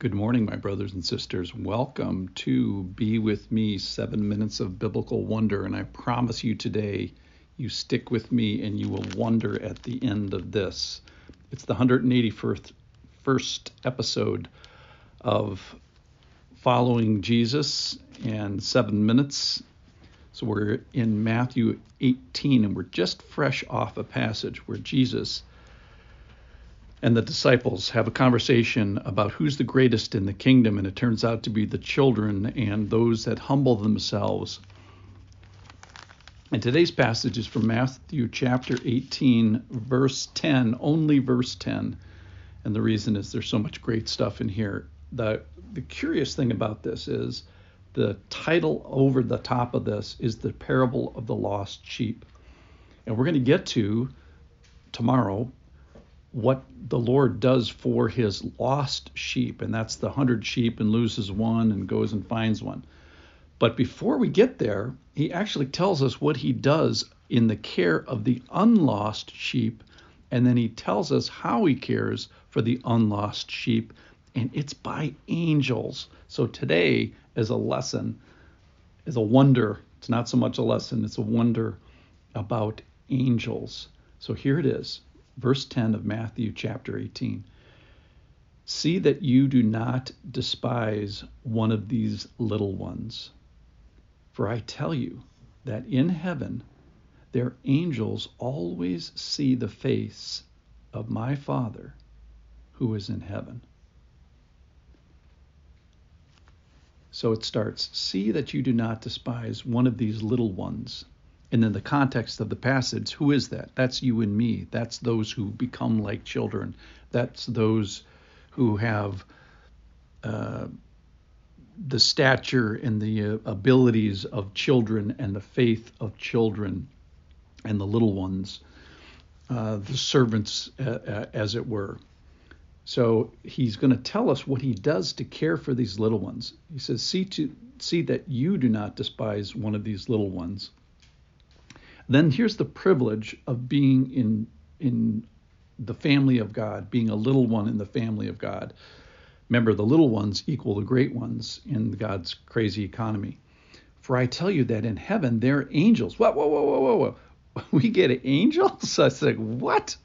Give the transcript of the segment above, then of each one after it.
Good morning, my brothers and sisters. Welcome to Be With Me Seven Minutes of Biblical Wonder. And I promise you today, you stick with me and you will wonder at the end of this. It's the 181st first episode of Following Jesus and Seven Minutes. So we're in Matthew 18, and we're just fresh off a passage where Jesus and the disciples have a conversation about who's the greatest in the kingdom, and it turns out to be the children and those that humble themselves. And today's passage is from Matthew chapter 18, verse 10, only verse 10. And the reason is there's so much great stuff in here. The, the curious thing about this is the title over the top of this is the parable of the lost sheep. And we're going to get to tomorrow what the Lord does for his lost sheep, and that's the hundred sheep and loses one and goes and finds one. But before we get there, he actually tells us what he does in the care of the unlost sheep, and then he tells us how he cares for the unlost sheep, and it's by angels. So today, is a lesson, is a wonder. It's not so much a lesson, it's a wonder about angels. So here it is verse 10 of Matthew chapter 18. See that you do not despise one of these little ones. For I tell you that in heaven their angels always see the face of my Father who is in heaven. So it starts See that you do not despise one of these little ones. And in the context of the passage, who is that? That's you and me. That's those who become like children. That's those who have uh, the stature and the uh, abilities of children and the faith of children and the little ones, uh, the servants, uh, uh, as it were. So he's going to tell us what he does to care for these little ones. He says, "See to see that you do not despise one of these little ones." Then here's the privilege of being in in the family of God, being a little one in the family of God. Remember, the little ones equal the great ones in God's crazy economy. For I tell you that in heaven there are angels. Whoa, whoa, whoa, whoa, whoa, whoa. We get angels? I like, what?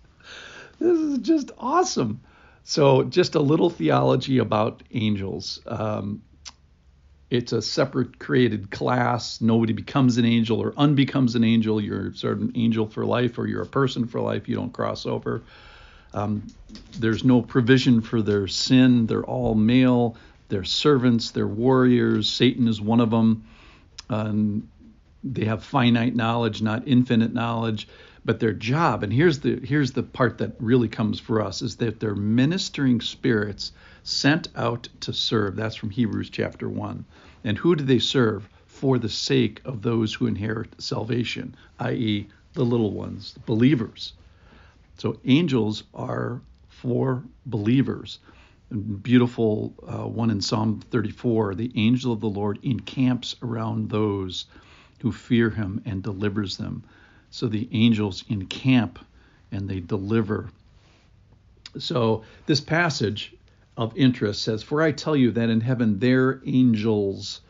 This is just awesome. So, just a little theology about angels. Um, it's a separate created class. Nobody becomes an angel or unbecomes an angel. You're sort of an angel for life or you're a person for life. You don't cross over. Um, there's no provision for their sin. They're all male. They're servants. They're warriors. Satan is one of them. Um, they have finite knowledge, not infinite knowledge. But their job, and here's the here's the part that really comes for us, is that they're ministering spirits sent out to serve. That's from Hebrews chapter 1. And who do they serve? For the sake of those who inherit salvation, i.e., the little ones, the believers. So angels are for believers. Beautiful uh, one in Psalm 34 the angel of the Lord encamps around those who fear him and delivers them. So the angels encamp and they deliver. So this passage of interest says, For I tell you that in heaven their angels.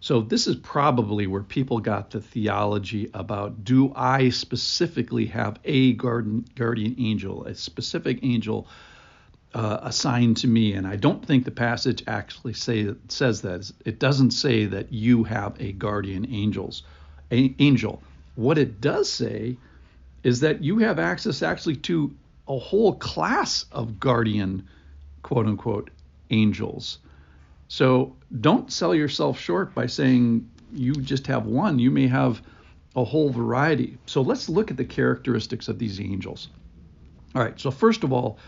So this is probably where people got the theology about do I specifically have a guardian, guardian angel, a specific angel uh, assigned to me? And I don't think the passage actually say says that. It doesn't say that you have a guardian angels, a, angel. What it does say is that you have access actually to a whole class of guardian quote unquote angels. So don't sell yourself short by saying you just have one. You may have a whole variety. So let's look at the characteristics of these angels. All right, so first of all,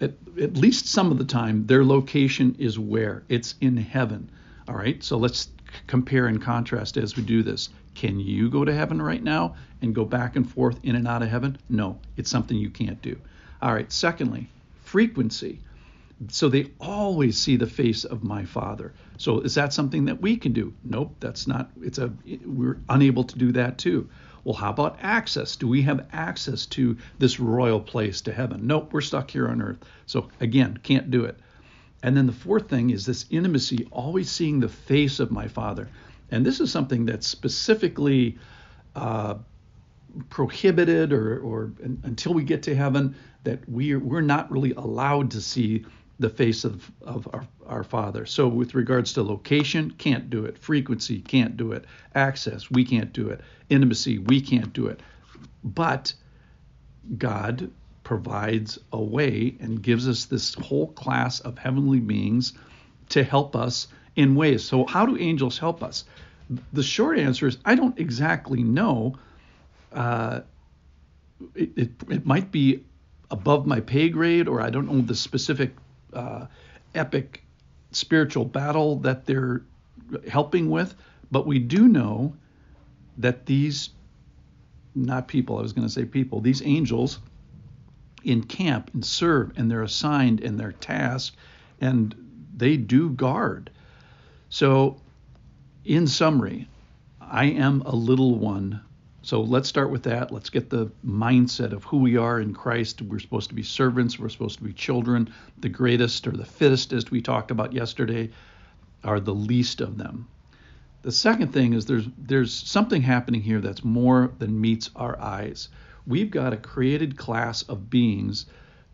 at, at least some of the time, their location is where? It's in heaven. All right, so let's compare and contrast as we do this. Can you go to heaven right now and go back and forth in and out of heaven? No, it's something you can't do. All right, secondly, frequency. So they always see the face of my Father. So is that something that we can do? Nope, that's not. It's a we're unable to do that too. Well, how about access? Do we have access to this royal place to heaven? Nope, we're stuck here on earth. So again, can't do it. And then the fourth thing is this intimacy, always seeing the face of my Father. And this is something that's specifically uh, prohibited or, or until we get to heaven, that we're, we're not really allowed to see the face of, of our, our Father. So, with regards to location, can't do it. Frequency, can't do it. Access, we can't do it. Intimacy, we can't do it. But God provides a way and gives us this whole class of heavenly beings to help us in ways. So, how do angels help us? The short answer is I don't exactly know. Uh, it, it, it might be above my pay grade, or I don't know the specific uh, epic spiritual battle that they're helping with, but we do know that these, not people, I was going to say people, these angels in camp and serve and they're assigned and their task, and they do guard. So, in summary, I am a little one so let's start with that. Let's get the mindset of who we are in Christ. We're supposed to be servants, we're supposed to be children. The greatest or the fittest, as we talked about yesterday, are the least of them. The second thing is there's there's something happening here that's more than meets our eyes. We've got a created class of beings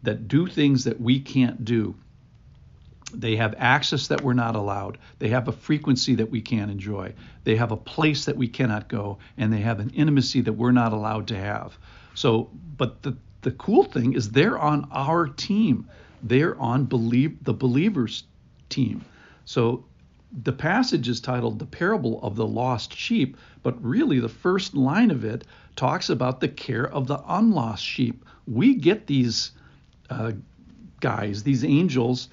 that do things that we can't do. They have access that we're not allowed. They have a frequency that we can't enjoy. They have a place that we cannot go, and they have an intimacy that we're not allowed to have. So, but the the cool thing is they're on our team. They're on believe the believers team. So the passage is titled The Parable of the Lost Sheep, but really the first line of it talks about the care of the unlost sheep. We get these uh, guys, these angels,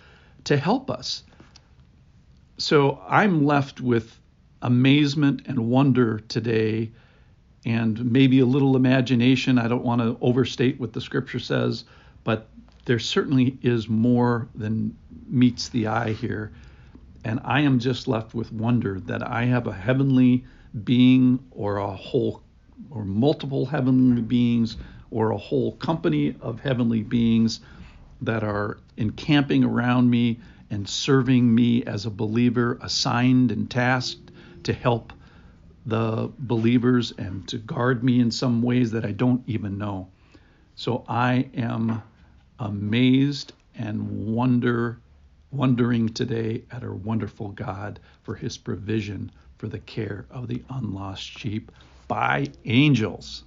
to help us. So I'm left with amazement and wonder today and maybe a little imagination. I don't want to overstate what the scripture says, but there certainly is more than meets the eye here. And I am just left with wonder that I have a heavenly being or a whole or multiple heavenly beings or a whole company of heavenly beings that are encamping around me and serving me as a believer, assigned and tasked to help the believers and to guard me in some ways that I don't even know. So I am amazed and wonder wondering today at our wonderful God for his provision for the care of the unlost sheep by angels.